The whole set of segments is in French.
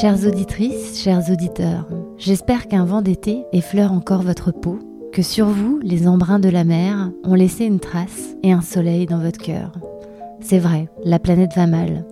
Chères auditrices, chers auditeurs, j'espère qu'un vent d'été effleure encore votre peau, que sur vous, les embruns de la mer ont laissé une trace et un soleil dans votre cœur. C'est vrai, la planète va mal.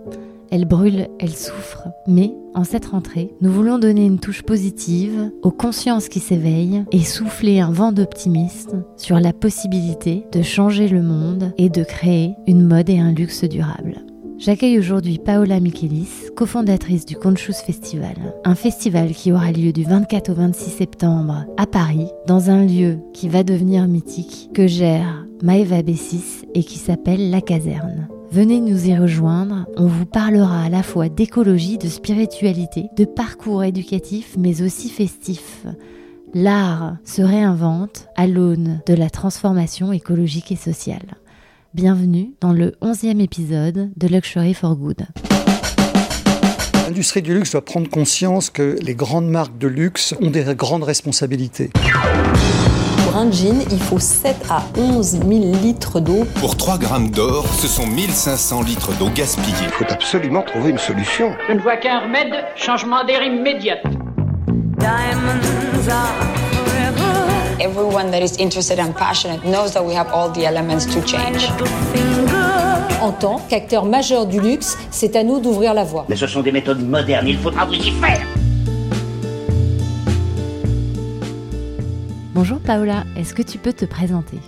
Elle brûle, elle souffre, mais en cette rentrée, nous voulons donner une touche positive aux consciences qui s'éveillent et souffler un vent d'optimisme sur la possibilité de changer le monde et de créer une mode et un luxe durable. J'accueille aujourd'hui Paola Michelis, cofondatrice du Conchus Festival, un festival qui aura lieu du 24 au 26 septembre à Paris, dans un lieu qui va devenir mythique, que gère Maeva Bessis et qui s'appelle La Caserne. Venez nous y rejoindre, on vous parlera à la fois d'écologie, de spiritualité, de parcours éducatif mais aussi festif. L'art se réinvente à l'aune de la transformation écologique et sociale. Bienvenue dans le 11e épisode de Luxury for Good. L'industrie du luxe doit prendre conscience que les grandes marques de luxe ont des grandes responsabilités. Pour un jean, il faut 7 à 11 000 litres d'eau. Pour 3 grammes d'or, ce sont 1500 litres d'eau gaspillée. Il faut absolument trouver une solution. Je ne vois qu'un remède, changement d'air immédiat. Everyone that is interested and passionate knows that we have all the elements to change. En tant qu'acteur majeur du luxe, c'est à nous d'ouvrir la voie. Mais ce sont des méthodes modernes, il faudra vous y faire. Bonjour Paola, est-ce que tu peux te présenter?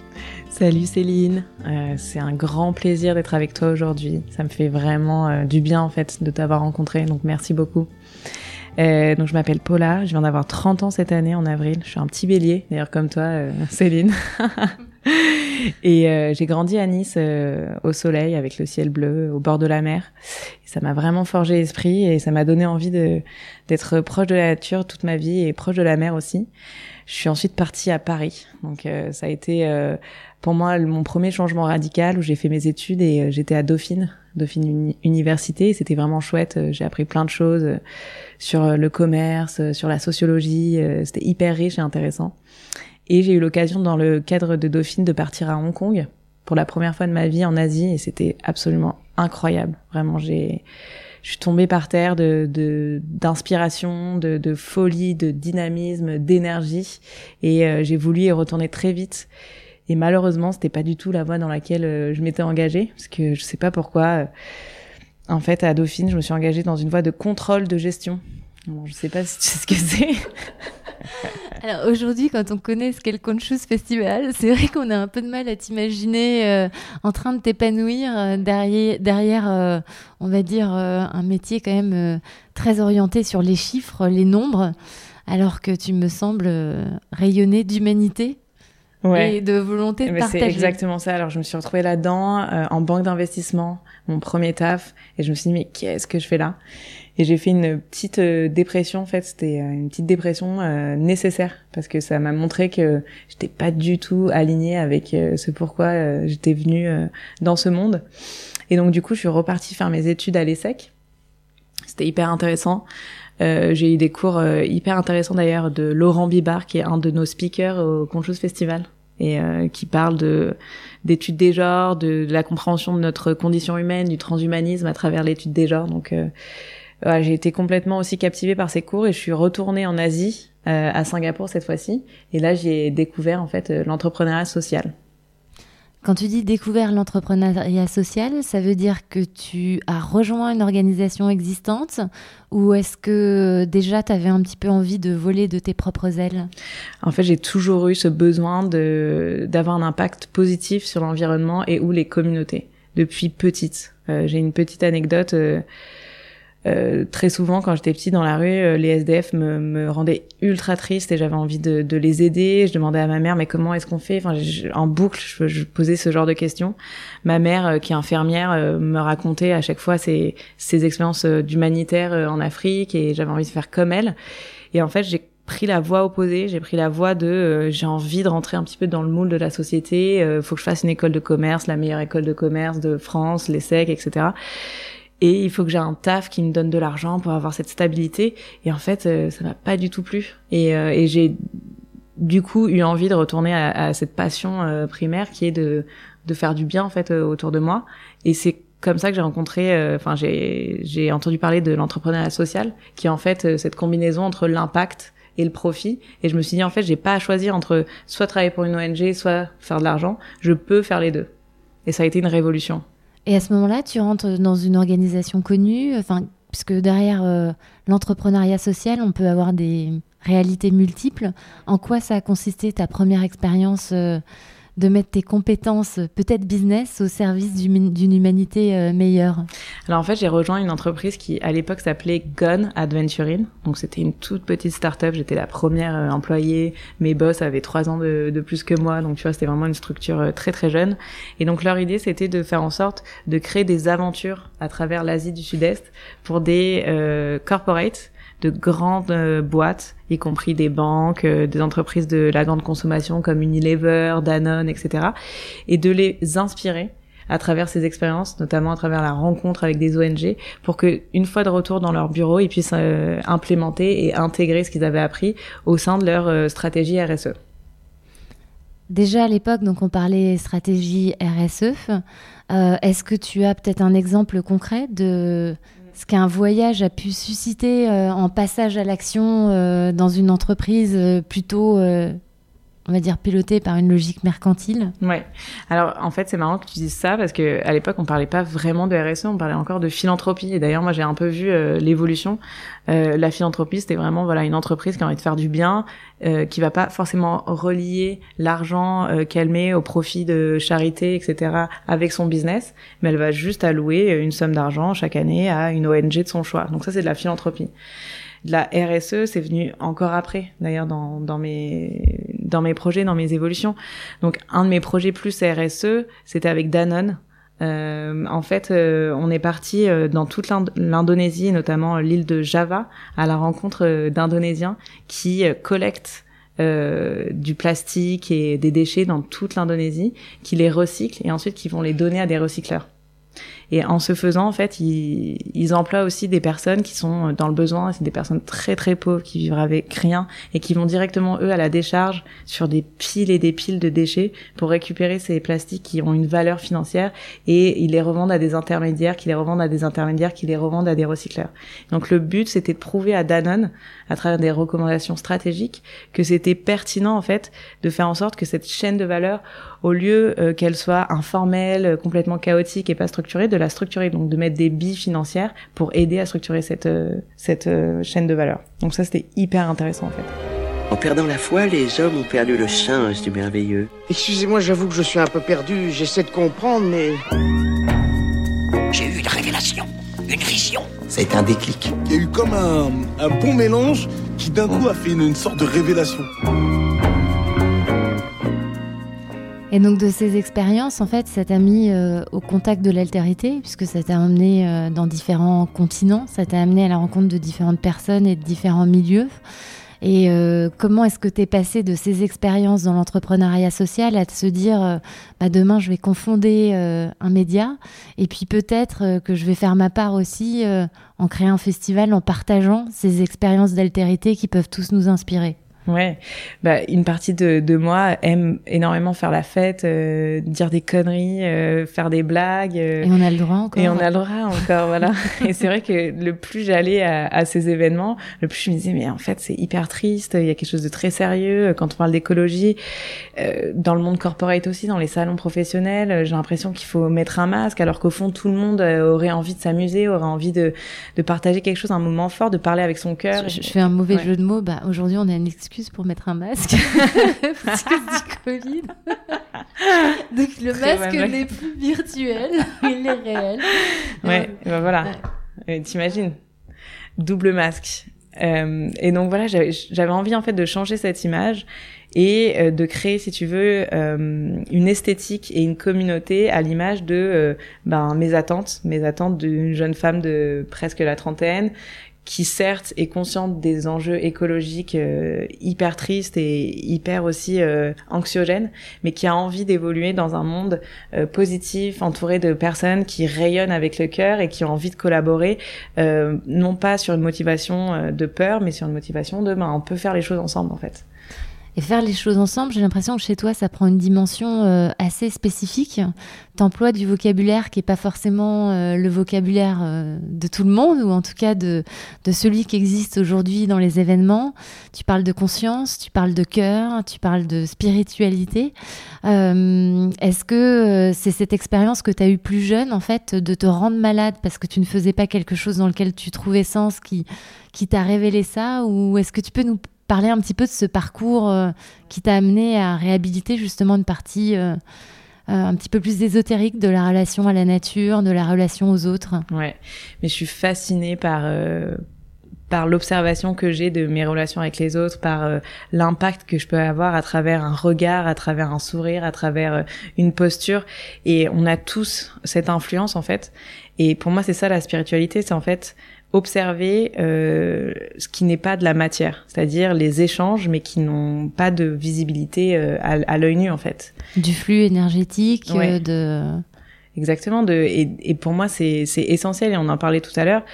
Salut Céline, euh, c'est un grand plaisir d'être avec toi aujourd'hui. Ça me fait vraiment euh, du bien en fait de t'avoir rencontré, donc merci beaucoup. Euh, donc je m'appelle Paula, je viens d'avoir 30 ans cette année en avril. Je suis un petit bélier, d'ailleurs comme toi, euh, Céline. et euh, j'ai grandi à Nice au soleil avec le ciel bleu au bord de la mer. Ça m'a vraiment forgé l'esprit et ça m'a donné envie d'être proche de la nature toute ma vie et proche de la mer aussi. Je suis ensuite partie à Paris. Donc ça a été pour moi mon premier changement radical où j'ai fait mes études et j'étais à Dauphine, Dauphine Université. C'était vraiment chouette. J'ai appris plein de choses sur le commerce, sur la sociologie. C'était hyper riche et intéressant. Et j'ai eu l'occasion dans le cadre de Dauphine de partir à Hong Kong pour la première fois de ma vie en Asie et c'était absolument incroyable. Vraiment, j'ai je suis tombée par terre de d'inspiration, de, de, folie, de dynamisme, d'énergie et euh, j'ai voulu y retourner très vite. Et malheureusement, c'était pas du tout la voie dans laquelle euh, je m'étais engagée parce que je sais pas pourquoi. Euh, en fait, à Dauphine, je me suis engagée dans une voie de contrôle de gestion. Bon, je sais pas si tu sais ce que c'est. Alors aujourd'hui, quand on connaît ce qu'est le Conchus Festival, c'est vrai qu'on a un peu de mal à t'imaginer euh, en train de t'épanouir euh, derrière, derrière euh, on va dire, un métier quand même très orienté sur les chiffres, les nombres, alors que tu me sembles rayonner d'humanité. Et de volonté de. C'est exactement ça. Alors je me suis retrouvée là-dedans en banque d'investissement, mon premier taf, et je me suis dit mais qu'est-ce que je fais là? Et j'ai fait une petite euh, dépression en fait. C'était euh, une petite dépression euh, nécessaire. Parce que ça m'a montré que j'étais pas du tout alignée avec ce pourquoi j'étais venue dans ce monde. Et donc du coup je suis repartie faire mes études à l'ESSEC c'était hyper intéressant. J'ai eu des cours hyper intéressants d'ailleurs de Laurent Bibard qui est un de nos speakers au Conchos Festival. Et qui parle de d'études des genres, de, de, la compréhension de notre condition humaine, du transhumanisme à travers l'étude des genres. Donc j'ai été complètement aussi captivée par ces cours et je suis retournée en Asie, euh, à Singapour cette fois-ci. Et là, j'ai découvert en fait euh, l'entrepreneuriat social. Quand tu dis découvert l'entrepreneuriat social, ça veut dire que tu as rejoint une organisation existante ou est-ce que déjà tu avais un petit peu envie de voler de tes propres ailes? En fait, j'ai toujours eu ce besoin de d'avoir un impact positif sur l'environnement et ou les communautés depuis petite. Euh, j'ai une petite anecdote. Euh, euh, très souvent, quand j'étais petite dans la rue, euh, les SDF me, me rendaient ultra triste et j'avais envie de, de, les aider. Je demandais à ma mère, mais comment est-ce qu'on fait? Enfin, en boucle, je, je, posais ce genre de questions. Ma mère, euh, qui est infirmière, me racontait à chaque fois ses, ses expériences d'humanitaire en Afrique et j'avais envie de faire comme elle. Et en fait, j'ai pris la voie opposée, j'ai pris la voie de j'ai envie de rentrer un petit peu dans le moule de la société, euh, faut que je fasse une école de commerce, la meilleure école de commerce de France, l'ESSEC, etc et il faut que j'ai un taf qui me donne de l'argent pour avoir cette stabilité et en fait euh, ça m'a pas du tout plu et, euh, et j'ai du coup eu envie de retourner à, à cette passion euh, primaire qui est de de faire du bien en fait autour de moi et c'est comme ça que j'ai rencontré, euh, enfin j'ai j'ai entendu parler de l'entrepreneuriat social, qui est en fait euh, cette combinaison entre l'impact et le profit. Et je me suis dit en fait j'ai pas à choisir entre soit travailler pour une ONG, soit faire de l'argent. Je peux faire les deux. Et ça a été une révolution. Et à ce moment-là, tu rentres dans une organisation connue, enfin puisque derrière euh, l'entrepreneuriat social, on peut avoir des réalités multiples. En quoi ça a consisté ta première expérience euh, de mettre tes compétences, peut-être business, au service d'une humanité euh, meilleure Alors en fait, j'ai rejoint une entreprise qui à l'époque s'appelait Gun Adventuring. Donc c'était une toute petite start-up. J'étais la première euh, employée. Mes boss avaient trois ans de, plus que moi. Donc tu vois, c'était vraiment une structure euh, très très jeune. Et donc leur idée, c'était de faire en sorte de créer des aventures à travers l'Asie du Sud-Est pour des corporates de grandes euh, boîtes, y compris des banques, euh, des entreprises de la grande consommation comme Unilever, Danone, etc., et de les inspirer à travers ces expériences, notamment à travers la rencontre avec des ONG, pour que une fois de retour dans leur bureau, ils puissent euh, implémenter et intégrer ce qu'ils avaient appris au sein de leur stratégie RSE. Déjà à l'époque, donc on parlait stratégie RSE. Est-ce que tu as peut-être un exemple concret de ce qu'un voyage a pu susciter euh, en passage à l'action euh, dans une entreprise euh, plutôt on va dire piloté par une logique mercantile. Ouais. Alors en fait c'est marrant que tu dises ça parce que à l'époque on parlait pas vraiment de RSE, on parlait encore de philanthropie. Et d'ailleurs moi j'ai un peu vu euh, l'évolution. Euh, la philanthropie c'était vraiment voilà une entreprise qui a envie de faire du bien, euh, qui va pas forcément relier l'argent euh, qu'elle met au profit de charité etc. avec son business, mais elle va juste allouer une somme d'argent chaque année à une ONG de son choix. Donc ça c'est de la philanthropie de la RSE, c'est venu encore après, d'ailleurs, dans, dans, mes, dans mes projets, dans mes évolutions. Donc, un de mes projets plus RSE, c'était avec Danone. Euh, en fait, euh, on est parti euh, dans toute l'Indonésie, notamment l'île de Java, à la rencontre d'Indonésiens qui collectent du plastique et des déchets dans toute l'Indonésie, qui les recyclent et ensuite qui vont les donner à des recycleurs. Et en ce faisant, en fait, ils, ils emploient aussi des personnes qui sont dans le besoin. C'est des personnes très très pauvres qui vivent avec rien et qui vont directement eux à la décharge sur des piles et des piles de déchets pour récupérer ces plastiques qui ont une valeur financière et ils les revendent à des intermédiaires, qui les revendent à des intermédiaires, qui les revendent à des recycleurs. Donc le but, c'était de prouver à Danone, à travers des recommandations stratégiques, que c'était pertinent en fait de faire en sorte que cette chaîne de valeur au lieu euh, qu'elle soit informelle, complètement chaotique et pas structurée, de la structurer, donc de mettre des billes financières pour aider à structurer cette, euh, cette chaîne de valeur. Donc ça, c'était hyper intéressant en fait. En perdant la foi, les hommes ont perdu le sens du merveilleux. Excusez-moi, j'avoue que je suis un peu perdu, j'essaie de comprendre, mais... J'ai eu une révélation, une vision. C'est un déclic. Il y a eu comme un, un bon mélange qui d'un coup a fait une, une sorte de révélation. Et donc de ces expériences, en fait, ça t'a mis euh, au contact de l'altérité, puisque ça t'a amené euh, dans différents continents, ça t'a amené à la rencontre de différentes personnes et de différents milieux. Et euh, comment est-ce que tu es passé de ces expériences dans l'entrepreneuriat social à te se dire, bah, demain je vais confonder un média, et puis peut-être que je vais faire ma part aussi en créant un festival, en partageant ces expériences d'altérité qui peuvent tous nous inspirer? Ouais, bah une partie de, de moi aime énormément faire la fête, euh, dire des conneries, euh, faire des blagues. Euh, et on a le droit encore. Et on a le droit encore, voilà. et c'est vrai que le plus j'allais à, à, ces événements, le plus je me disais mais en fait c'est hyper triste. Il y a quelque chose de très sérieux quand on parle d'écologie. dans le monde corporate aussi, dans les salons professionnels, j'ai l'impression qu'il faut mettre un masque, alors qu'au fond tout le monde aurait envie de s'amuser, aurait envie de de partager quelque chose, un moment fort, de parler avec son cœur. Je, fais un mauvais jeu de mots. Bah aujourd'hui on a une excuse pour mettre un masque parce que c'est Covid. Donc le masque n'est plus virtuel, il est réel. Ouais, ben voilà. T'imagines? Double masque. Euh, et donc voilà, j'avais envie en fait de changer cette image et euh, de créer, si tu veux, euh, une esthétique et une communauté à l'image de euh, ben, mes attentes, mes attentes d'une jeune femme de presque la trentaine qui certes est consciente des enjeux écologiques euh, hyper tristes et hyper aussi euh, anxiogènes, mais qui a envie d'évoluer dans un monde euh, positif, entouré de personnes qui rayonnent avec le cœur et qui ont envie de collaborer, non pas sur une motivation de peur, mais sur une motivation de ben, on peut faire les choses ensemble en fait. Et faire les choses ensemble, j'ai l'impression que chez toi, ça prend une dimension euh, assez spécifique. T'emploies du vocabulaire qui n'est pas forcément euh, le vocabulaire euh, de tout le monde, ou en tout cas de, celui qui existe aujourd'hui dans les événements. Tu parles de conscience, tu parles de cœur, tu parles de spiritualité. Est-ce que c'est cette expérience que tu as eue plus jeune, en fait, de te rendre malade parce que tu ne faisais pas quelque chose dans lequel tu trouvais sens qui t'a révélé ça Ou est-ce que tu peux nous parler un petit peu de ce parcours euh, qui t'a amené à réhabiliter justement une partie euh, euh, un petit peu plus ésotérique de la relation à la nature, de la relation aux autres? Ouais, mais je suis fascinée par par l'observation que j'ai de mes relations avec les autres, par l'impact que je peux avoir à travers un regard, à travers un sourire, à travers une posture. Et on a tous cette influence en fait. Et pour moi, c'est ça la spiritualité, c'est en fait observer euh, ce qui n'est pas de la matière, c'est-à-dire les échanges, mais qui n'ont pas de visibilité euh, à, à l'œil nu en fait. Du flux énergétique, euh, de. Exactement. De et, et pour moi c'est c'est essentiel et on en parlait tout à l'heure.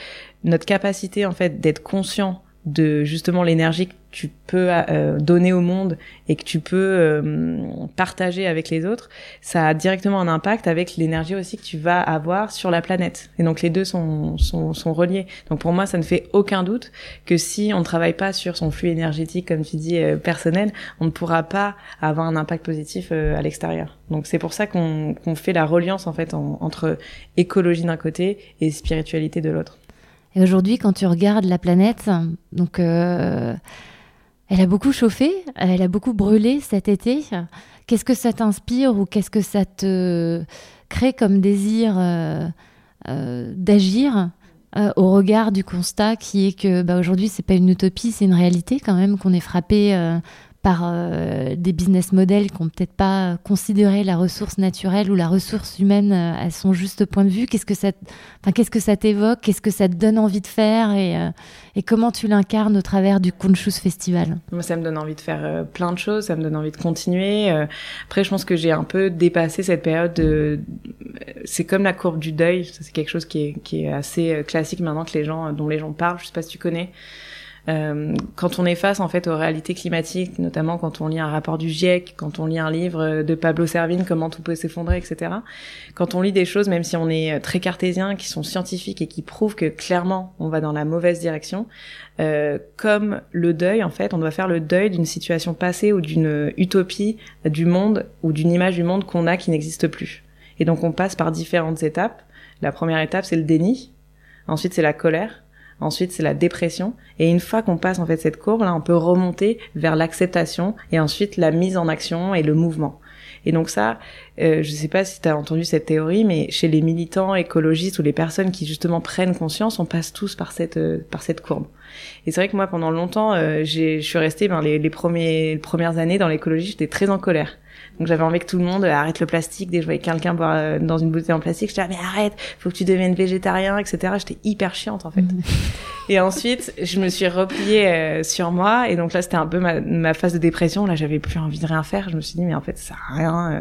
Notre capacité en fait d'être conscient de justement l'énergie que tu peux euh, donner au monde et que tu peux euh, partager avec les autres, ça a directement un impact avec l'énergie aussi que tu vas avoir sur la planète. Et donc les deux sont, sont, sont reliés. Donc pour moi, ça ne fait aucun doute que si on ne travaille pas sur son flux énergétique, comme tu dis, euh, personnel, on ne pourra pas avoir un impact positif à l'extérieur. Donc c'est pour ça qu'on qu'on fait la reliance en fait entre écologie d'un côté et spiritualité de l'autre. Et aujourd'hui, quand tu regardes la planète, donc euh, elle a beaucoup chauffé, elle a beaucoup brûlé cet été. Qu'est-ce que ça t'inspire ou qu'est-ce que ça te crée comme désir euh, euh, d'agir au regard du constat qui est que bah, aujourd'hui c'est pas une utopie, c'est une réalité quand même qu'on est frappé par euh, des business models qui n'ont peut-être pas considéré la ressource naturelle ou la ressource humaine euh, à son juste point de vue. Qu'est-ce que ça, qu'est-ce que ça t'évoque? Qu'est-ce que ça te donne envie de faire? Et, euh, comment tu l'incarnes au travers du Conscious Festival? Moi, ça me donne envie de faire plein de choses. Ça me donne envie de continuer. après, je pense que j'ai un peu dépassé cette période de. C'est comme la courbe du deuil. C'est quelque chose qui est, assez classique maintenant que les gens, dont les gens parlent. Je sais pas si tu connais. Euh, quand on est face en fait aux réalités climatiques, notamment quand on lit un rapport du GIEC, quand on lit un livre de Pablo Servine, comment tout peut s'effondrer, etc. Quand on lit des choses, même si on est très cartésien, qui sont scientifiques et qui prouvent que clairement on va dans la mauvaise direction, euh, comme le deuil en fait, on doit faire le deuil d'une situation passée ou d'une utopie du monde ou d'une image du monde qu'on a qui n'existe plus. Et donc on passe par différentes étapes. La première étape c'est le déni, ensuite c'est la colère, Ensuite, c'est la dépression. Et une fois qu'on passe en fait cette courbe, là, on peut remonter vers l'acceptation et ensuite la mise en action et le mouvement. Et donc ça, euh, je ne sais pas si tu as entendu cette théorie, mais chez les militants écologistes ou les personnes qui justement prennent conscience, on passe tous par cette euh, par cette courbe. Et c'est vrai que moi, pendant longtemps, euh, je suis restée ben, les, premiers, les premières années dans l'écologie, j'étais très en colère. Donc j'avais envie que tout le monde arrête le plastique. Dès que je voyais quelqu'un boire euh, dans une bouteille en plastique, je disais mais arrête, faut que tu deviennes végétarien, etc. J'étais hyper chiante en fait. et ensuite, je me suis repliée euh, sur moi et donc là c'était un peu ma, ma, phase de dépression. Là j'avais plus envie de rien faire. Je me suis dit mais en fait ça sert à rien. Euh.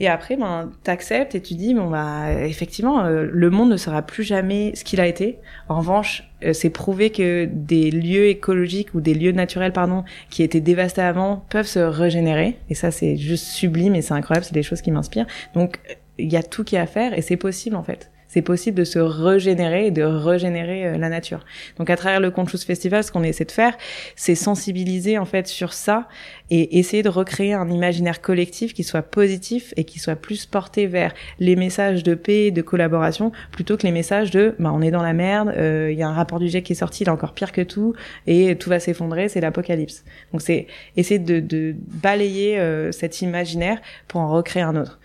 Et après, ben, t'acceptes et tu dis, bon bah, effectivement, euh, le monde ne sera plus jamais ce qu'il a été. En revanche, euh, c'est prouvé que des lieux écologiques ou des lieux naturels, pardon, qui étaient dévastés avant, peuvent se régénérer. Et ça, c'est juste sublime et c'est incroyable. C'est des choses qui m'inspirent. Donc, il y a tout qui est à faire et c'est possible en fait c'est possible de se régénérer et de régénérer euh, la nature. Donc à travers le Conscious Festival, ce qu'on essaie de faire, c'est sensibiliser en fait sur ça et essayer de recréer un imaginaire collectif qui soit positif et qui soit plus porté vers les messages de paix, de collaboration, plutôt que les messages de bah, on est dans la merde, euh, il y a un rapport du GIEC qui est sorti, il est encore pire que tout et tout va s'effondrer, c'est l'apocalypse. Donc c'est essayer de, de balayer euh, cet imaginaire pour en recréer un autre.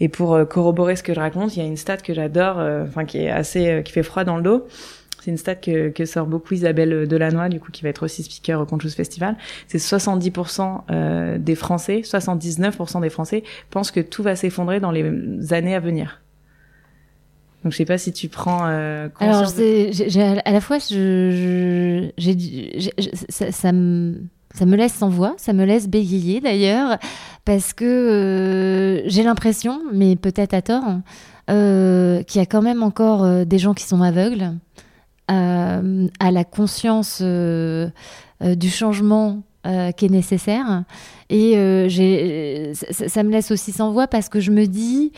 Et pour euh, corroborer ce que je raconte, il y a une stat que j'adore, euh, enfin qui est assez, euh, qui fait froid dans le dos. C'est une stat que, que, sort beaucoup Isabelle Delannoy, du coup, qui va être aussi speaker au Conscious Festival. C'est 70% des Français, 79% des Français pensent que tout va s'effondrer dans les années à venir. Donc je sais pas si tu prends. Euh, Alors j'ai, à la fois, je, j'ai, ça, ça me ça me laisse sans voix, ça me laisse bégayer d'ailleurs, parce que euh, j'ai l'impression, mais peut-être à tort, euh, qu'il y a quand même encore euh, des gens qui sont aveugles à la conscience du changement qui est nécessaire. Et ça, me laisse aussi sans voix parce que je me dis,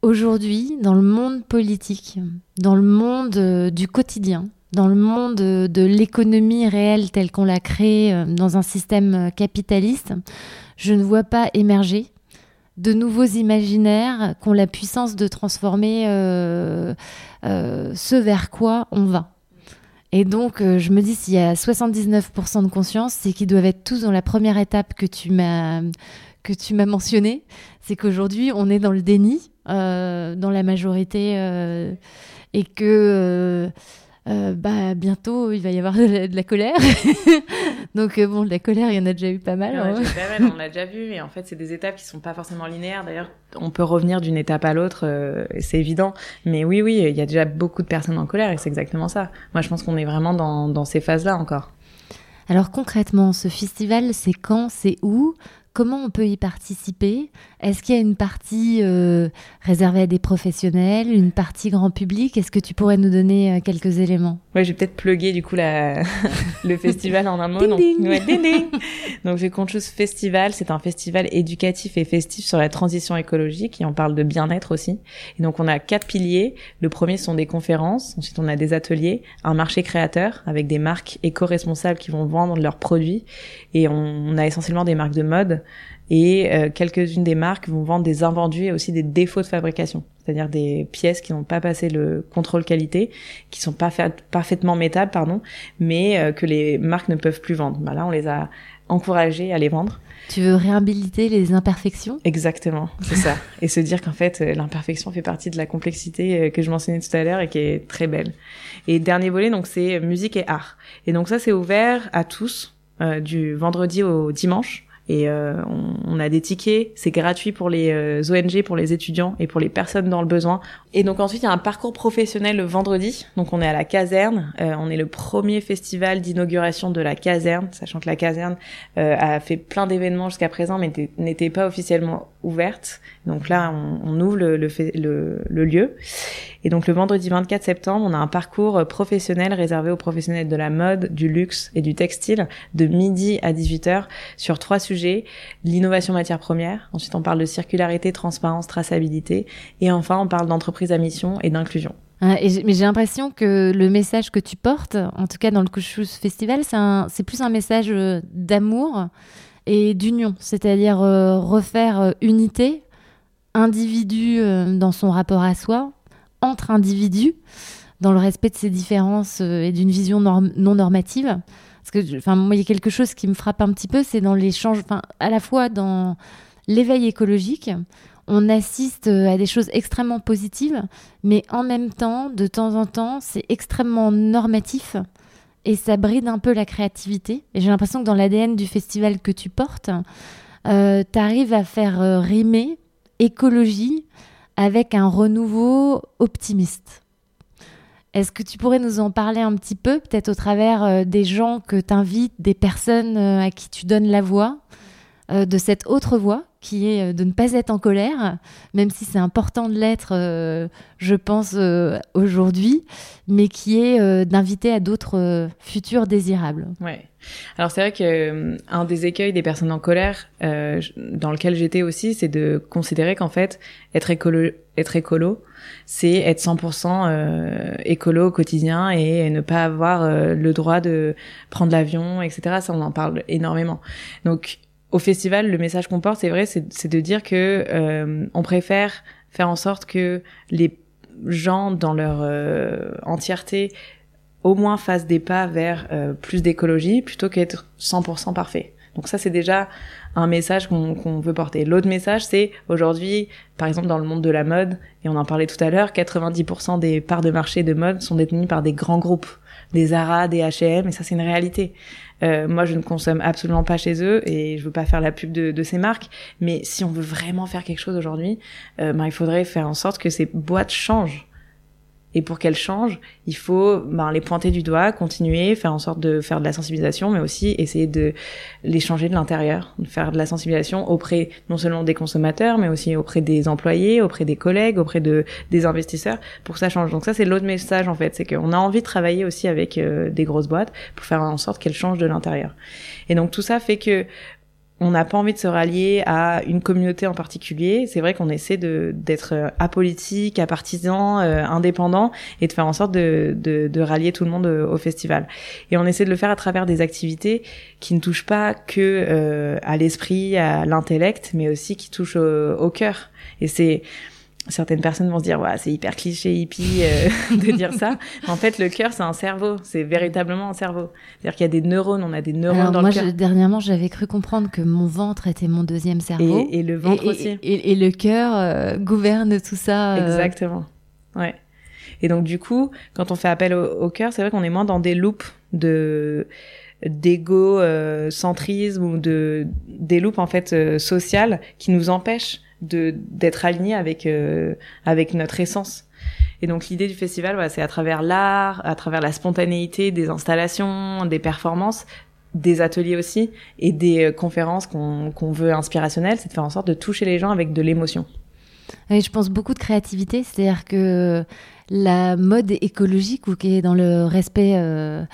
aujourd'hui, dans le monde politique, dans le monde du quotidien, dans le monde de l'économie réelle telle qu'on l'a créée dans un système capitaliste, je ne vois pas émerger de nouveaux imaginaires qui ont la puissance de transformer euh, euh, ce vers quoi on va. Et donc, euh, je me dis, s'il y a 79% de conscience, c'est qu'ils doivent être tous dans la première étape que tu m'as que tu m'as mentionné, c'est qu'aujourd'hui, on est dans le déni, dans la majorité, et que euh, bah, bientôt il va y avoir de la, colère. Donc euh, bon, de la colère, il y en a déjà eu pas mal. Hein. on l'a déjà vu, et en fait, c'est des étapes qui sont pas forcément linéaires. D'ailleurs, on peut revenir d'une étape à l'autre, euh, c'est évident. Mais oui, oui, il y a déjà beaucoup de personnes en colère, et c'est exactement ça. Moi, je pense qu'on est vraiment dans, dans ces phases-là encore. Alors concrètement, ce festival, c'est quand, c'est où? Comment on peut y participer? Est-ce qu'il y a une partie euh, réservée à des professionnels, une partie grand public? Est-ce que tu pourrais nous donner euh, quelques éléments? Ouais, j'ai peut-être plugué du coup la... le festival en un mot. donc, Ouais, ding ding. donc j'ai Festival, c'est un festival éducatif et festif sur la transition écologique et on parle de bien-être aussi. Et donc on a quatre piliers. Le premier sont des conférences, ensuite on a des ateliers, un marché créateur avec des marques éco-responsables qui vont vendre leurs produits et on, on a essentiellement des marques de mode et euh, quelques-unes des marques vont vendre des invendus et aussi des défauts de fabrication, c'est-à-dire des pièces qui n'ont pas passé le contrôle qualité, qui sont pas parfaitement métables, pardon, mais euh, que les marques ne peuvent plus vendre. Bah là, on les a encouragés à les vendre. Tu veux réhabiliter les imperfections? Exactement, c'est ça. Et se dire qu'en fait, euh, l'imperfection fait partie de la complexité que je mentionnais tout à l'heure et qui est très belle. Et dernier volet, donc c'est musique et art. Et donc ça, c'est ouvert à tous, du vendredi au dimanche. Et euh, on, on, a des tickets, c'est gratuit pour les euh, ONG, pour les étudiants et pour les personnes dans le besoin. Et donc ensuite, il y a un parcours professionnel le vendredi. Donc on est à la caserne. Euh, on est le premier festival d'inauguration de la caserne, sachant que la caserne a fait plein d'événements jusqu'à présent, mais n'était pas officiellement ouverte. Donc là, on, ouvre le, lieu. Et donc le vendredi 24 septembre, on a un parcours professionnel réservé aux professionnels de la mode, du luxe et du textile de midi à 18h sur trois sujets. L'innovation matière première. Ensuite, on parle de circularité, transparence, traçabilité. Et enfin, on parle d'entreprise à mission et d'inclusion. Ah, mais j'ai l'impression que le message que tu portes, en tout cas dans le Couchous Festival, c'est plus un message euh, d'amour et d'union, c'est-à-dire euh, refaire euh, unité, individu dans son rapport à soi, entre individus dans le respect de ses différences euh, et d'une vision non normative. Parce que, enfin, moi, il y a quelque chose qui me frappe un petit peu, c'est dans l'échange, enfin, à la fois dans l'éveil écologique, on assiste euh, à des choses extrêmement positives, mais en même temps, de temps en temps, c'est extrêmement normatif et ça bride un peu la créativité. Et j'ai l'impression que dans l'ADN du festival que tu portes, euh, tu arrives à faire rimer écologie avec un renouveau optimiste. Est-ce que tu pourrais nous en parler un petit peu, peut-être au travers euh, des gens que tu invites, des personnes euh, à qui tu donnes la voix, euh, de cette autre voix? Qui est de ne pas être en colère, même si c'est important de l'être, je pense, aujourd'hui, mais qui est d'inviter à d'autres futurs désirables. Ouais. Alors c'est vrai que un des écueils des personnes en colère, dans lequel j'étais aussi, c'est de considérer qu'en fait, être écolo, être écolo, c'est être 100% euh, écolo au quotidien et ne pas avoir euh, le droit de prendre l'avion, etc. Ça, on en parle énormément. Donc, au festival, le message qu'on porte, c'est vrai, c'est de dire que euh, on préfère faire en sorte que les gens, dans leur entièreté, au moins fassent des pas vers plus d'écologie plutôt qu'être 100% parfait. Donc ça, c'est déjà un message qu'on veut porter. L'autre message, c'est aujourd'hui, par exemple dans le monde de la mode, et on en parlait tout à l'heure, 90% des parts de marché de mode sont détenues par des grands groupes, des Zara, des H&M, et ça c'est une réalité. Euh, moi, je ne consomme absolument pas chez eux et je veux pas faire la pub de, de ces marques. Mais si on veut vraiment faire quelque chose aujourd'hui, euh, ben, il faudrait faire en sorte que ces boîtes changent Et pour qu'elles changent, il faut ben, les pointer du doigt, continuer, faire en sorte de faire de la sensibilisation, mais aussi essayer de les changer de l'intérieur, de faire de la sensibilisation auprès non seulement des consommateurs, mais aussi auprès des employés, auprès des collègues, auprès de des investisseurs, pour que ça change. Donc ça, c'est l'autre message en fait, c'est qu'on a envie de travailler aussi avec euh, des grosses boîtes pour faire en sorte qu'elles changent de l'intérieur. Et donc tout ça fait que on n'a pas envie de se rallier à une communauté en particulier. C'est vrai qu'on essaie de d'être euh, apolitique, apartisan, euh, indépendant et de faire en sorte de, de, de, rallier tout le monde euh, au festival. Et on essaie de le faire à travers des activités qui ne touchent pas que euh, à l'esprit, à l'intellect, mais aussi qui touchent au, au cœur. Et c'est certaines personnes vont se dire ouais, c'est hyper cliché hippie euh, de dire ça en fait le cœur c'est un cerveau c'est véritablement un cerveau c'est-à-dire qu'il y a des neurones on a des neurones Alors dans moi, le cœur je- dernièrement, j'avais cru comprendre que mon ventre était mon deuxième cerveau. et, et le ventre et, aussi et- et le cœur euh, gouverne tout ça. euh, Exactement. Ouais. Et donc du coup, quand on fait appel au, au cœur, c'est vrai qu'on est moins dans des loops de d'égo euh, centrisme ou de des loops en fait sociales qui nous empêchent de d'être alignés avec euh, avec notre essence. Et donc l'idée du festival, c'est à travers l'art, à travers la spontanéité des installations, des performances, des ateliers aussi et des euh, conférences qu'on qu'on veut inspirationnelles, c'est de faire en sorte de toucher les gens avec de l'émotion. Et je pense beaucoup de créativité, c'est-à-dire que la mode écologique ou qui est dans le respect euh,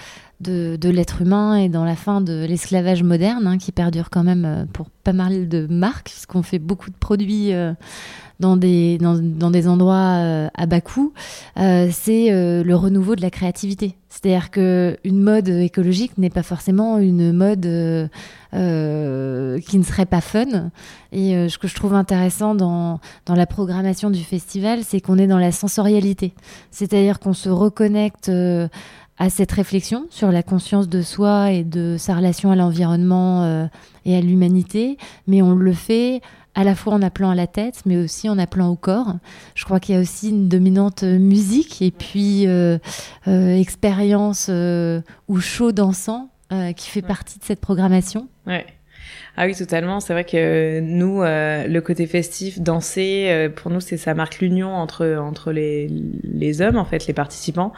de, l'être humain et dans la fin de l'esclavage moderne, hein, qui perdure quand même euh, pour pas mal de marques, puisqu'on fait beaucoup de produits euh, dans, des, dans, des endroits euh, à bas coût, c'est le renouveau de la créativité. C'est-à-dire que une mode écologique n'est pas forcément une mode qui ne serait pas fun. Et ce que je trouve intéressant dans, dans la programmation du festival, c'est qu'on est dans la sensorialité. C'est-à-dire qu'on se reconnecte à cette réflexion sur la conscience de soi et de sa relation à l'environnement euh, et à l'humanité, mais on le fait à la fois en appelant à la tête, mais aussi en appelant au corps. Je crois qu'il y a aussi une dominante euh, musique et puis euh, euh, expérience ou show dansant qui fait partie de cette programmation. Ouais. Ah oui, totalement. C'est vrai que nous, euh, le côté festif, danser, euh, pour nous, c'est ça marque l'union entre entre les les hommes en fait, les participants.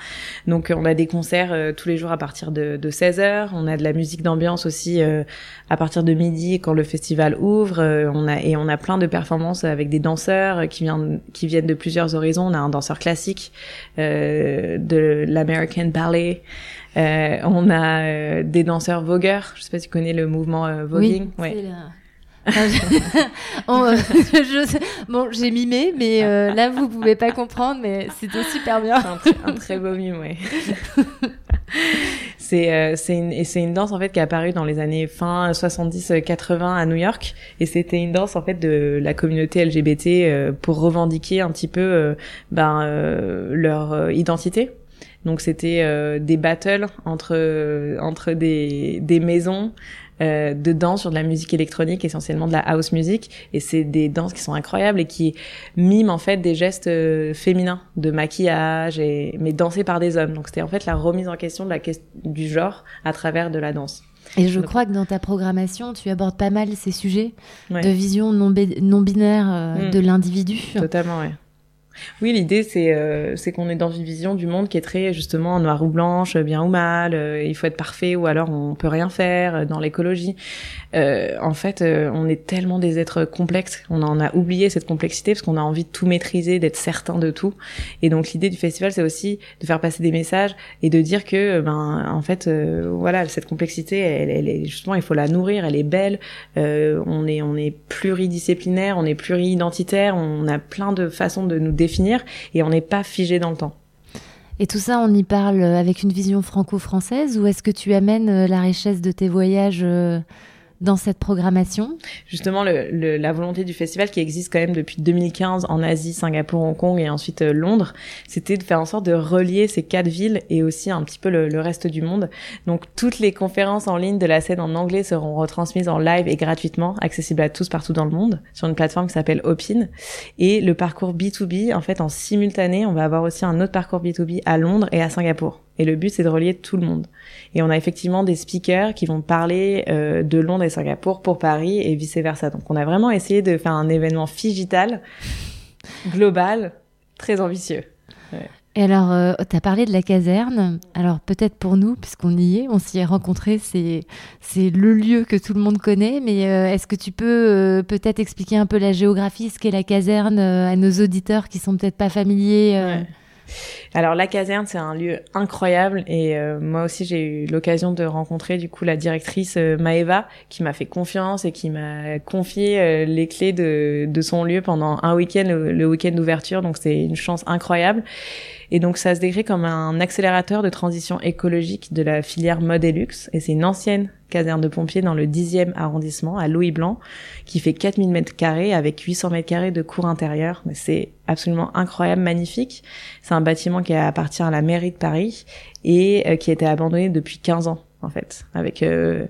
Donc, on a des concerts euh, tous les jours à partir de, de 16 heures. On a de la musique d'ambiance aussi euh, à partir de midi quand le festival ouvre. Euh, on a et on a plein de performances avec des danseurs qui viennent qui viennent de plusieurs horizons. On a un danseur classique euh, de l'American Ballet. Euh, on a euh, des danseurs vogueurs. Je sais pas si tu connais le mouvement euh, voguing. Oui, c'est la- On, euh, je bon, j'ai mimé, mais euh, là vous pouvez pas comprendre, mais c'était super bien. un, tr- un très beau mime, ouais. c'est euh, c'est une et c'est une danse en fait qui est apparue dans les années fin 70 80 à New York et c'était une danse en fait de la communauté LGBT euh, pour revendiquer un petit peu ben euh, leur identité. Donc c'était euh, des battles entre euh, entre des des maisons euh, de danse sur de la musique électronique, essentiellement de la house music, et c'est des danses qui sont incroyables et qui miment en fait des gestes euh, féminins de maquillage, et mais dansés par des hommes. Donc c'était en fait la remise en question de la du genre à travers de la danse. Et je Donc- crois que dans ta programmation, tu abordes pas mal ces sujets Ouais. de vision non, bi- non binaire euh, Mm. de l'individu. Totalement, ouais. Oui, l'idée c'est euh, qu'on est dans une vision du monde qui est très justement noir ou blanche, bien ou mal. euh, il faut être parfait ou alors on peut rien faire euh, dans l'écologie. Euh, en fait, euh, on est tellement des êtres complexes, on en a oublié cette complexité parce qu'on a envie de tout maîtriser, d'être certain de tout. Et donc l'idée du festival, c'est aussi de faire passer des messages et de dire que ben en fait euh, voilà cette complexité, elle, est justement il faut la nourrir, elle est belle. Euh, on est on est pluridisciplinaire, on est pluri-identitaire, on a plein de façons de nous et on n'est pas figé dans le temps. Et tout ça, on y parle avec une vision franco-française ou est-ce que tu amènes euh, la richesse de tes voyages euh, dans cette programmation Justement, le, le- la volonté du festival qui existe quand même depuis 2015 en Asie, Singapour, Hong Kong et ensuite euh, Londres, c'était de faire en sorte de relier ces quatre villes et aussi un petit peu le, le reste du monde. Donc toutes les conférences en ligne de la scène en anglais seront retransmises en live et gratuitement, accessibles à tous partout dans le monde, sur une plateforme qui s'appelle Opin. Et le parcours B2B, en fait, en simultané, on va avoir aussi un autre parcours B2B à Londres et à Singapour. Et le but, c'est de relier tout le monde. Et on a effectivement des speakers qui vont parler euh, de Londres et Singapour pour Paris et vice versa. Donc on a vraiment essayé de faire un événement figital, global, très ambitieux. Ouais. Et alors, euh, tu as parlé de la caserne. Alors, peut-être pour nous, puisqu'on y est, on s'y est rencontrés, c'est, c'est le lieu que tout le monde connaît. Mais euh, est-ce que tu peux euh, peut-être expliquer un peu la géographie, ce qu'est la caserne à nos auditeurs qui sont peut-être pas familiers alors la caserne, c'est un lieu incroyable et euh, moi aussi j'ai eu l'occasion de rencontrer du coup la directrice euh, Maeva qui m'a fait confiance et qui m'a confié euh, les clés de, de son lieu pendant un week-end, le, week-end d'ouverture. Donc c'est une chance incroyable. Et donc ça se décrit comme un accélérateur de transition écologique de la filière mode et luxe. Et c'est une ancienne caserne de pompiers dans le 10e arrondissement à Louis Blanc qui fait 4000 mètres carrés avec 800 mètres carrés de cours intérieur. C'est absolument incroyable, magnifique. C'est un bâtiment qui appartient à la mairie de Paris et euh, qui a été abandonné depuis 15 ans en fait, avec euh,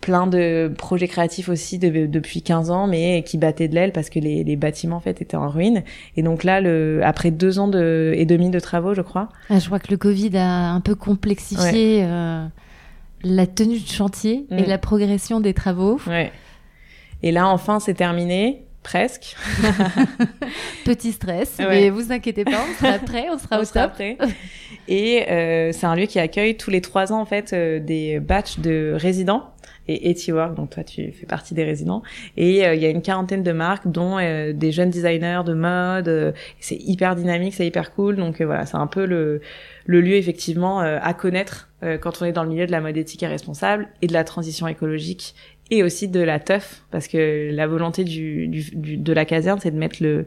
plein de projets créatifs aussi depuis 15 ans, mais qui battaient de l'aile parce que les, les, bâtiments en fait étaient en ruine. Et donc là, le, après deux ans de, et demi de travaux, je crois. Ah, je crois que le Covid a un peu complexifié euh, la tenue de chantier et mm. la progression des travaux. Ouais. Et là, enfin, c'est terminé. Presque. Petit stress, mais vous inquiétez pas, on sera prêt, on sera au top. Prêt. Et euh, c'est un lieu qui accueille tous les trois ans en fait euh, des batchs de résidents et Etiwork, donc toi tu fais partie des résidents. Et euh, il y a une quarantaine de marques, dont euh, des jeunes designers de mode. c'est hyper dynamique, c'est hyper cool. Donc voilà, c'est un peu le, le lieu effectivement à connaître quand on est dans le milieu de la mode éthique et responsable et de la transition écologique et aussi de la teuf parce que la volonté du, du, de la caserne c'est de mettre le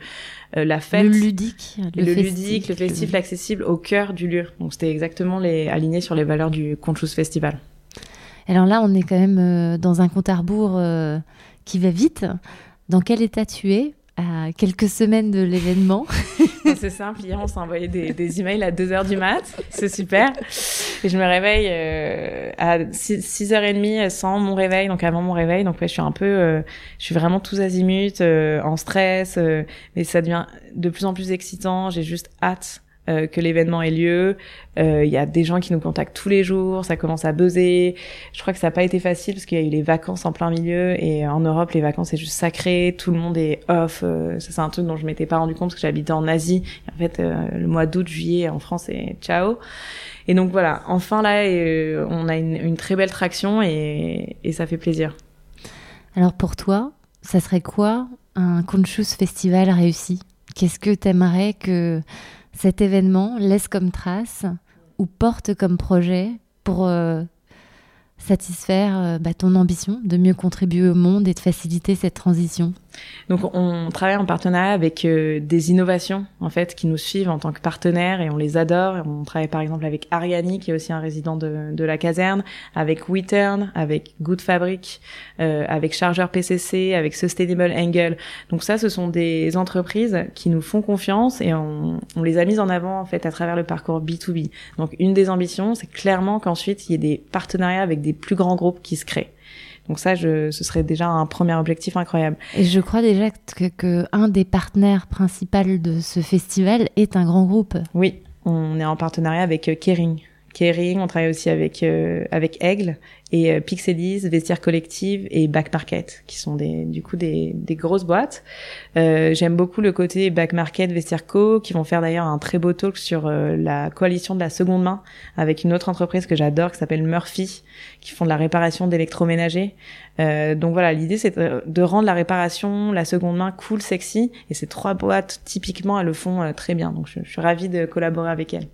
euh, la fête le ludique le, ludique le festif l'accessible au cœur du lieu donc c'était exactement les aligné sur les valeurs du Conchus Festival alors là on est quand même euh, dans un compte à rebours euh, qui va vite dans quel état tu es à quelques semaines de l'événement. c'est simple, hier on s'est envoyé des, des, emails à 2h du mat, c'est super. Et je me réveille euh, à 6, h 30 sans mon réveil, donc avant mon réveil. Donc ouais, je suis un peu, je suis vraiment tous azimuts, en stress, mais ça devient de plus en plus excitant. J'ai juste hâte euh, que l'événement ait lieu. Euh, il y a des gens qui nous contactent tous les jours, ça commence à buzzer. Je crois que ça n'a pas été facile parce qu'il y a eu les vacances en plein milieu et en Europe les vacances c'est juste sacré, tout le monde est off. Euh, ça c'est un truc dont je m'étais pas rendu compte parce que j'habitais en Asie. en fait le mois d'août, juillet en France c'est ciao. Et donc voilà, enfin là on a une, très belle traction et, et ça fait plaisir. Alors pour toi, ça serait quoi un Conscious Festival réussi? Qu'est-ce que t'aimerais que cet événement laisse comme trace ou porte comme projet pour euh, satisfaire euh, bah, ton ambition de mieux contribuer au monde et de faciliter cette transition donc on travaille en partenariat avec euh, des innovations en fait qui nous suivent en tant que partenaires et on les adore. On travaille par exemple avec Ariani qui est aussi un résident de, la caserne, avec WeTurn, avec Good Fabric, euh, avec Chargeur PCC, avec Sustainable Angle. Donc ça, ce sont des entreprises qui nous font confiance et on, on les a mises en avant en fait à travers le parcours B2B. Donc une des ambitions, c'est clairement qu'ensuite il y ait des partenariats avec des plus grands groupes qui se créent. Donc ça, je, ce serait déjà un premier objectif incroyable. Et je crois déjà que, que un des partenaires principaux de ce festival est un grand groupe. Oui, on est en partenariat avec euh, Kering. Kering, on travaille aussi avec euh, avec Aigle et euh, Pixelis, Vestiaire Collective et Back Market, qui sont des du coup des, des grosses boîtes. Euh, J'aime beaucoup le côté Back Market, Vestiaire Co, qui vont faire d'ailleurs un très beau talk sur euh, la coalition de la seconde main avec une autre entreprise que j'adore qui s'appelle Murphy, qui font de la réparation d'électroménager. Euh, donc voilà, l'idée c'est de, rendre la réparation, la seconde main cool, sexy, et ces trois boîtes typiquement elles le font très bien. Donc je suis ravie de collaborer avec elles.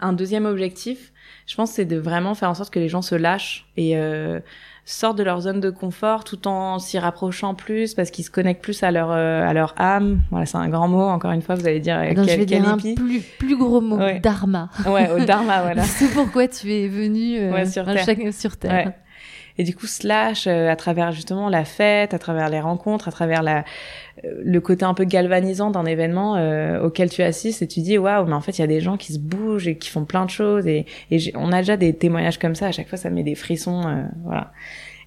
Un deuxième objectif, je pense, c'est de vraiment faire en sorte que les gens se lâchent et euh, sortent de leur zone de confort tout en s'y rapprochant plus parce qu'ils se connectent plus à leur euh, à leur âme. Voilà, c'est un grand mot. Encore une fois, vous allez dire. quel, je vais dire un plus plus gros mot, dharma. Ouais, au dharma, voilà. c'est pourquoi tu es venu euh, sur terre. sur terre. Et du coup, slash euh, à travers justement la fête, à travers les rencontres, à travers euh, le côté un peu galvanisant d'un événement euh, auquel tu assistes et tu dis waouh, mais en fait il y a des gens qui se bougent et qui font plein de choses et, et on a déjà des témoignages comme ça. À chaque fois, ça met des frissons, voilà.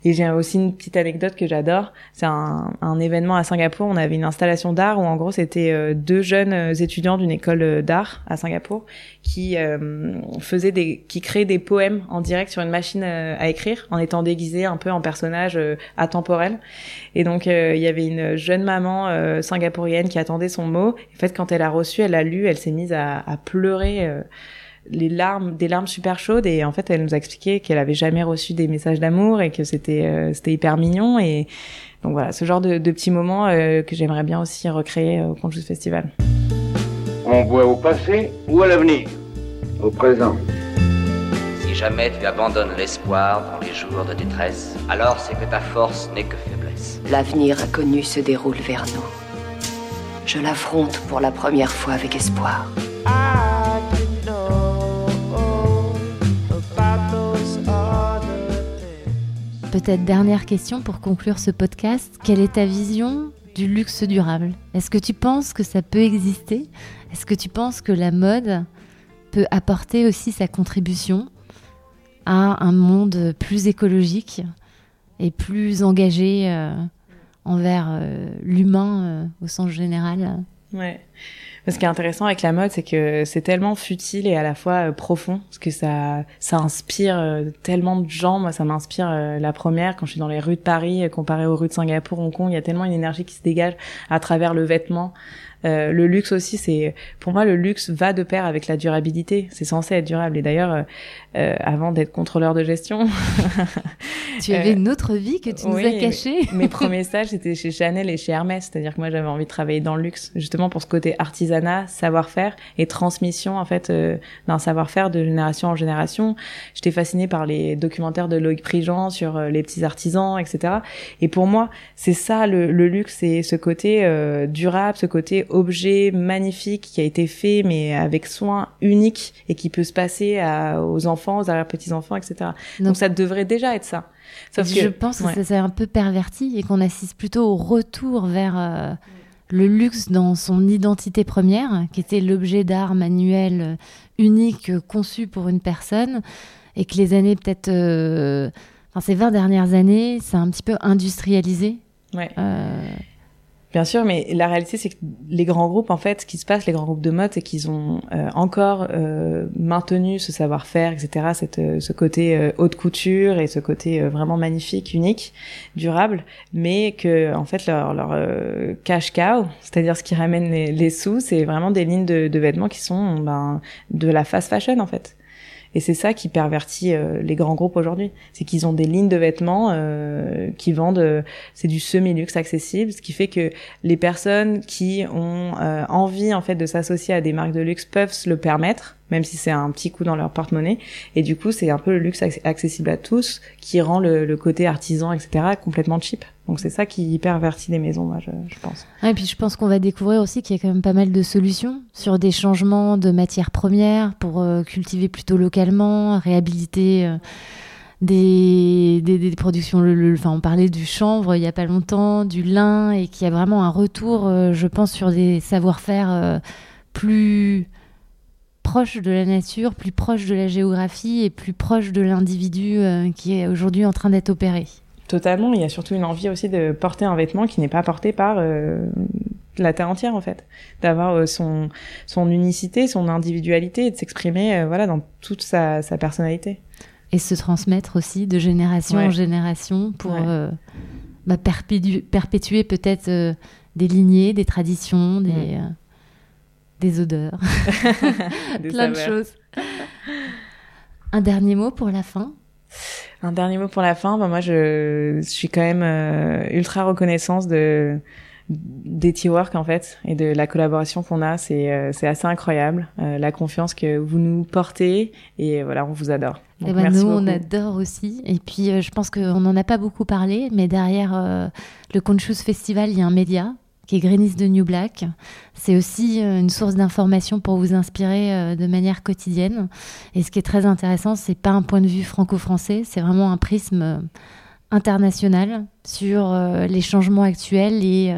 Et j'ai aussi une petite anecdote que j'adore. C'est un, un, événement à Singapour. On avait une installation d'art où en gros c'était euh, deux jeunes euh, étudiants d'une école euh, d'art à Singapour qui euh, faisaient des, qui créaient des poèmes en direct sur une machine à écrire en étant déguisés un peu en personnage euh, atemporel. Et donc il y avait une jeune maman singapourienne qui attendait son mot. En fait, quand elle a reçu, elle a lu, elle s'est mise à, à pleurer les larmes, des larmes super chaudes et en fait elle nous a expliqué qu'elle avait jamais reçu des messages d'amour et que c'était euh, c'était hyper mignon et donc voilà ce genre de, de petits moments euh, que j'aimerais bien aussi recréer au Conjus Festival. On voit au passé ou à l'avenir? Au présent. Si jamais tu abandonnes l'espoir dans les jours de détresse, alors c'est que ta force n'est que faiblesse. L'avenir inconnu se déroule vers nous. Je l'affronte pour la première fois avec espoir. Peut-être dernière question pour conclure ce podcast. Quelle est ta vision du luxe durable? Est-ce que tu penses que ça peut exister? Est-ce que tu penses que la mode peut apporter aussi sa contribution à un monde plus écologique et plus engagé euh, envers euh, l'humain euh, au sens général? Ce qui est intéressant avec la mode, c'est que c'est tellement futile et à la fois euh, profond, parce que ça, ça inspire euh, tellement de gens. Moi, ça m'inspire euh, la première quand je suis dans les rues de Paris, comparé aux rues de Singapour, Hong Kong. Il y a tellement une énergie qui se dégage à travers le vêtement. Euh, le luxe aussi, c'est pour moi le luxe va de pair avec la durabilité. C'est censé être durable. Et d'ailleurs, euh, avant d'être contrôleur de gestion, tu avais une autre vie que tu nous as cachée. mes premiers stages c'était chez Chanel et chez Hermès, c'est-à-dire que moi j'avais envie de travailler dans le luxe, justement pour ce côté artisanat, savoir-faire et transmission en fait euh, d'un savoir-faire de génération en génération. J'étais fascinée par les documentaires de Loïc Prigent sur les petits artisans, etc. Et pour moi, c'est ça le, le luxe, c'est ce côté durable, ce côté objet magnifique qui a été fait mais avec soin unique et qui peut se passer à, aux enfants, aux arrière-petits-enfants, etc. Donc, Donc, ça devrait déjà être ça. Sauf que, je pense ouais. que ça s'est un peu perverti et qu'on assiste plutôt au retour vers euh, le luxe dans son identité première, qui était l'objet d'art manuel euh, unique euh, conçu pour une personne, et que les années peut-être... Euh, enfin, ces 20 dernières années, c'est un petit peu industrialisé. Ouais. Euh, Bien sûr, mais la réalité, c'est que les grands groupes, en fait, ce qui se passe, les grands groupes de mode, c'est qu'ils ont euh, encore euh, maintenu ce savoir-faire, etc., cette, euh, ce côté euh, haute couture et ce côté euh, vraiment magnifique, unique, durable, mais que, en fait, leur, leur cash cow, c'est-à-dire ce qui ramène les, les sous, c'est vraiment des lignes de, de, vêtements qui sont ben, de la fast fashion, en fait. Et c'est ça qui pervertit euh, les grands groupes aujourd'hui. C'est qu'ils ont des lignes de vêtements euh, qui vendent, euh, c'est du semi-luxe accessible, ce qui fait que les personnes qui ont euh, envie en fait de s'associer à des marques de luxe peuvent se le permettre, même si c'est un petit coup dans leur porte-monnaie. Et du coup, c'est un peu le luxe accessible à tous qui rend le, côté artisan, etc., complètement cheap. Donc c'est ça qui pervertit les maisons, moi, je, pense. et puis je pense qu'on va découvrir aussi qu'il y a quand même pas mal de solutions sur des changements de matières premières pour euh, cultiver plutôt localement, réhabiliter euh, des, des, productions. Enfin, on parlait du chanvre il y a pas longtemps, du lin, et qu'il y a vraiment un retour, euh, je pense, sur des savoir-faire plus proche de la nature, plus proche de la géographie et plus proche de l'individu euh, qui est aujourd'hui en train d'être opéré. Totalement, il y a surtout une envie aussi de porter un vêtement qui n'est pas porté par euh, la terre entière en fait, d'avoir euh, son son unicité, son individualité et de s'exprimer voilà dans toute sa, sa personnalité. Et se transmettre aussi de génération ouais. en génération pour ouais. bah, perpétuer, perpétuer peut-être des lignées, des traditions, des mmh. Des odeurs, plein de choses. Un dernier mot pour la fin? Un dernier mot pour la fin. Ben moi, je, je suis quand même euh, ultra reconnaissance de des T-Work en fait et de la collaboration qu'on a. C'est euh, c'est assez incroyable. Euh, la confiance que vous nous portez et voilà, on vous adore. Donc, et ben nous, beaucoup. on adore aussi. Et puis, je pense qu'on n'en a pas beaucoup parlé, mais derrière le Conscious Festival, il y a un média qui est Greenies de New Black. C'est aussi euh, une source d'information pour vous inspirer euh, de manière quotidienne. Et ce qui est très intéressant, c'est pas un point de vue franco-français, c'est vraiment un prisme euh, international sur les changements actuels et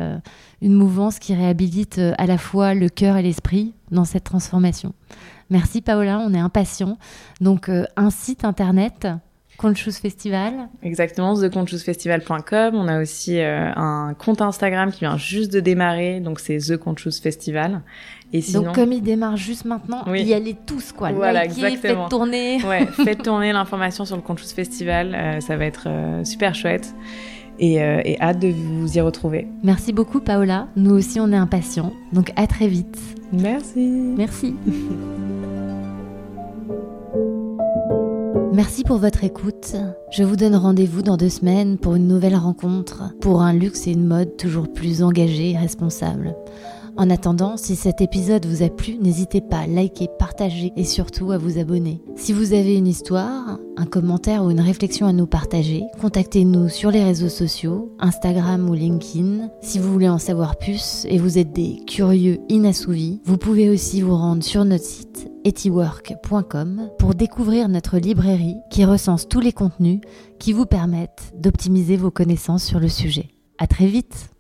une mouvance qui réhabilite à la fois le cœur et l'esprit dans cette transformation. Merci Paola, on est impatients. Donc un site internet Conchous Festival. Exactement, theconchousfestival.com. On a aussi euh, un compte Instagram qui vient juste de démarrer, donc c'est The Conchous Festival. Et sinon... Donc comme il démarre juste maintenant, oui. y allez tous quoi. Voilà, Likez, exactement. Faites tourner. Ouais, faites tourner l'information sur le Conchous Festival, euh, ça va être euh, super chouette. Et, et, hâte de vous y retrouver. Merci beaucoup Paola, nous aussi on est impatients, donc à très vite. Merci. Merci. Merci pour votre écoute. Je vous donne rendez-vous dans deux semaines pour une nouvelle rencontre, pour un luxe et une mode toujours plus engagés et responsables. En attendant, si cet épisode vous a plu, n'hésitez pas à liker, partager et surtout à vous abonner. Si vous avez une histoire, un commentaire ou une réflexion à nous partager, contactez-nous sur les réseaux sociaux, Instagram ou LinkedIn. Si vous voulez en savoir plus et vous êtes des curieux inassouvis, vous pouvez aussi vous rendre sur notre site etiwork.com pour découvrir notre librairie qui recense tous les contenus qui vous permettent d'optimiser vos connaissances sur le sujet. À très vite!